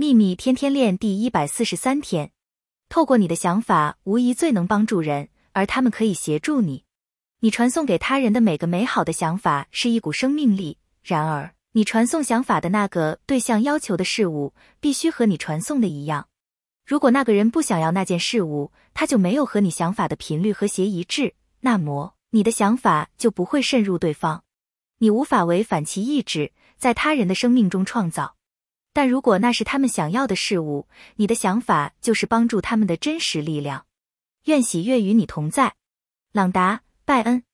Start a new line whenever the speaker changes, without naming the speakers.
秘密天天练第一百四十三天，透过你的想法，无疑最能帮助人，而他们可以协助你。你传送给他人的每个美好的想法是一股生命力。然而，你传送想法的那个对象要求的事物，必须和你传送的一样。如果那个人不想要那件事物，他就没有和你想法的频率和谐一致，那么你的想法就不会渗入对方。你无法违反其意志，在他人的生命中创造。但如果那是他们想要的事物，你的想法就是帮助他们的真实力量。愿喜悦与你同在，朗达·拜恩。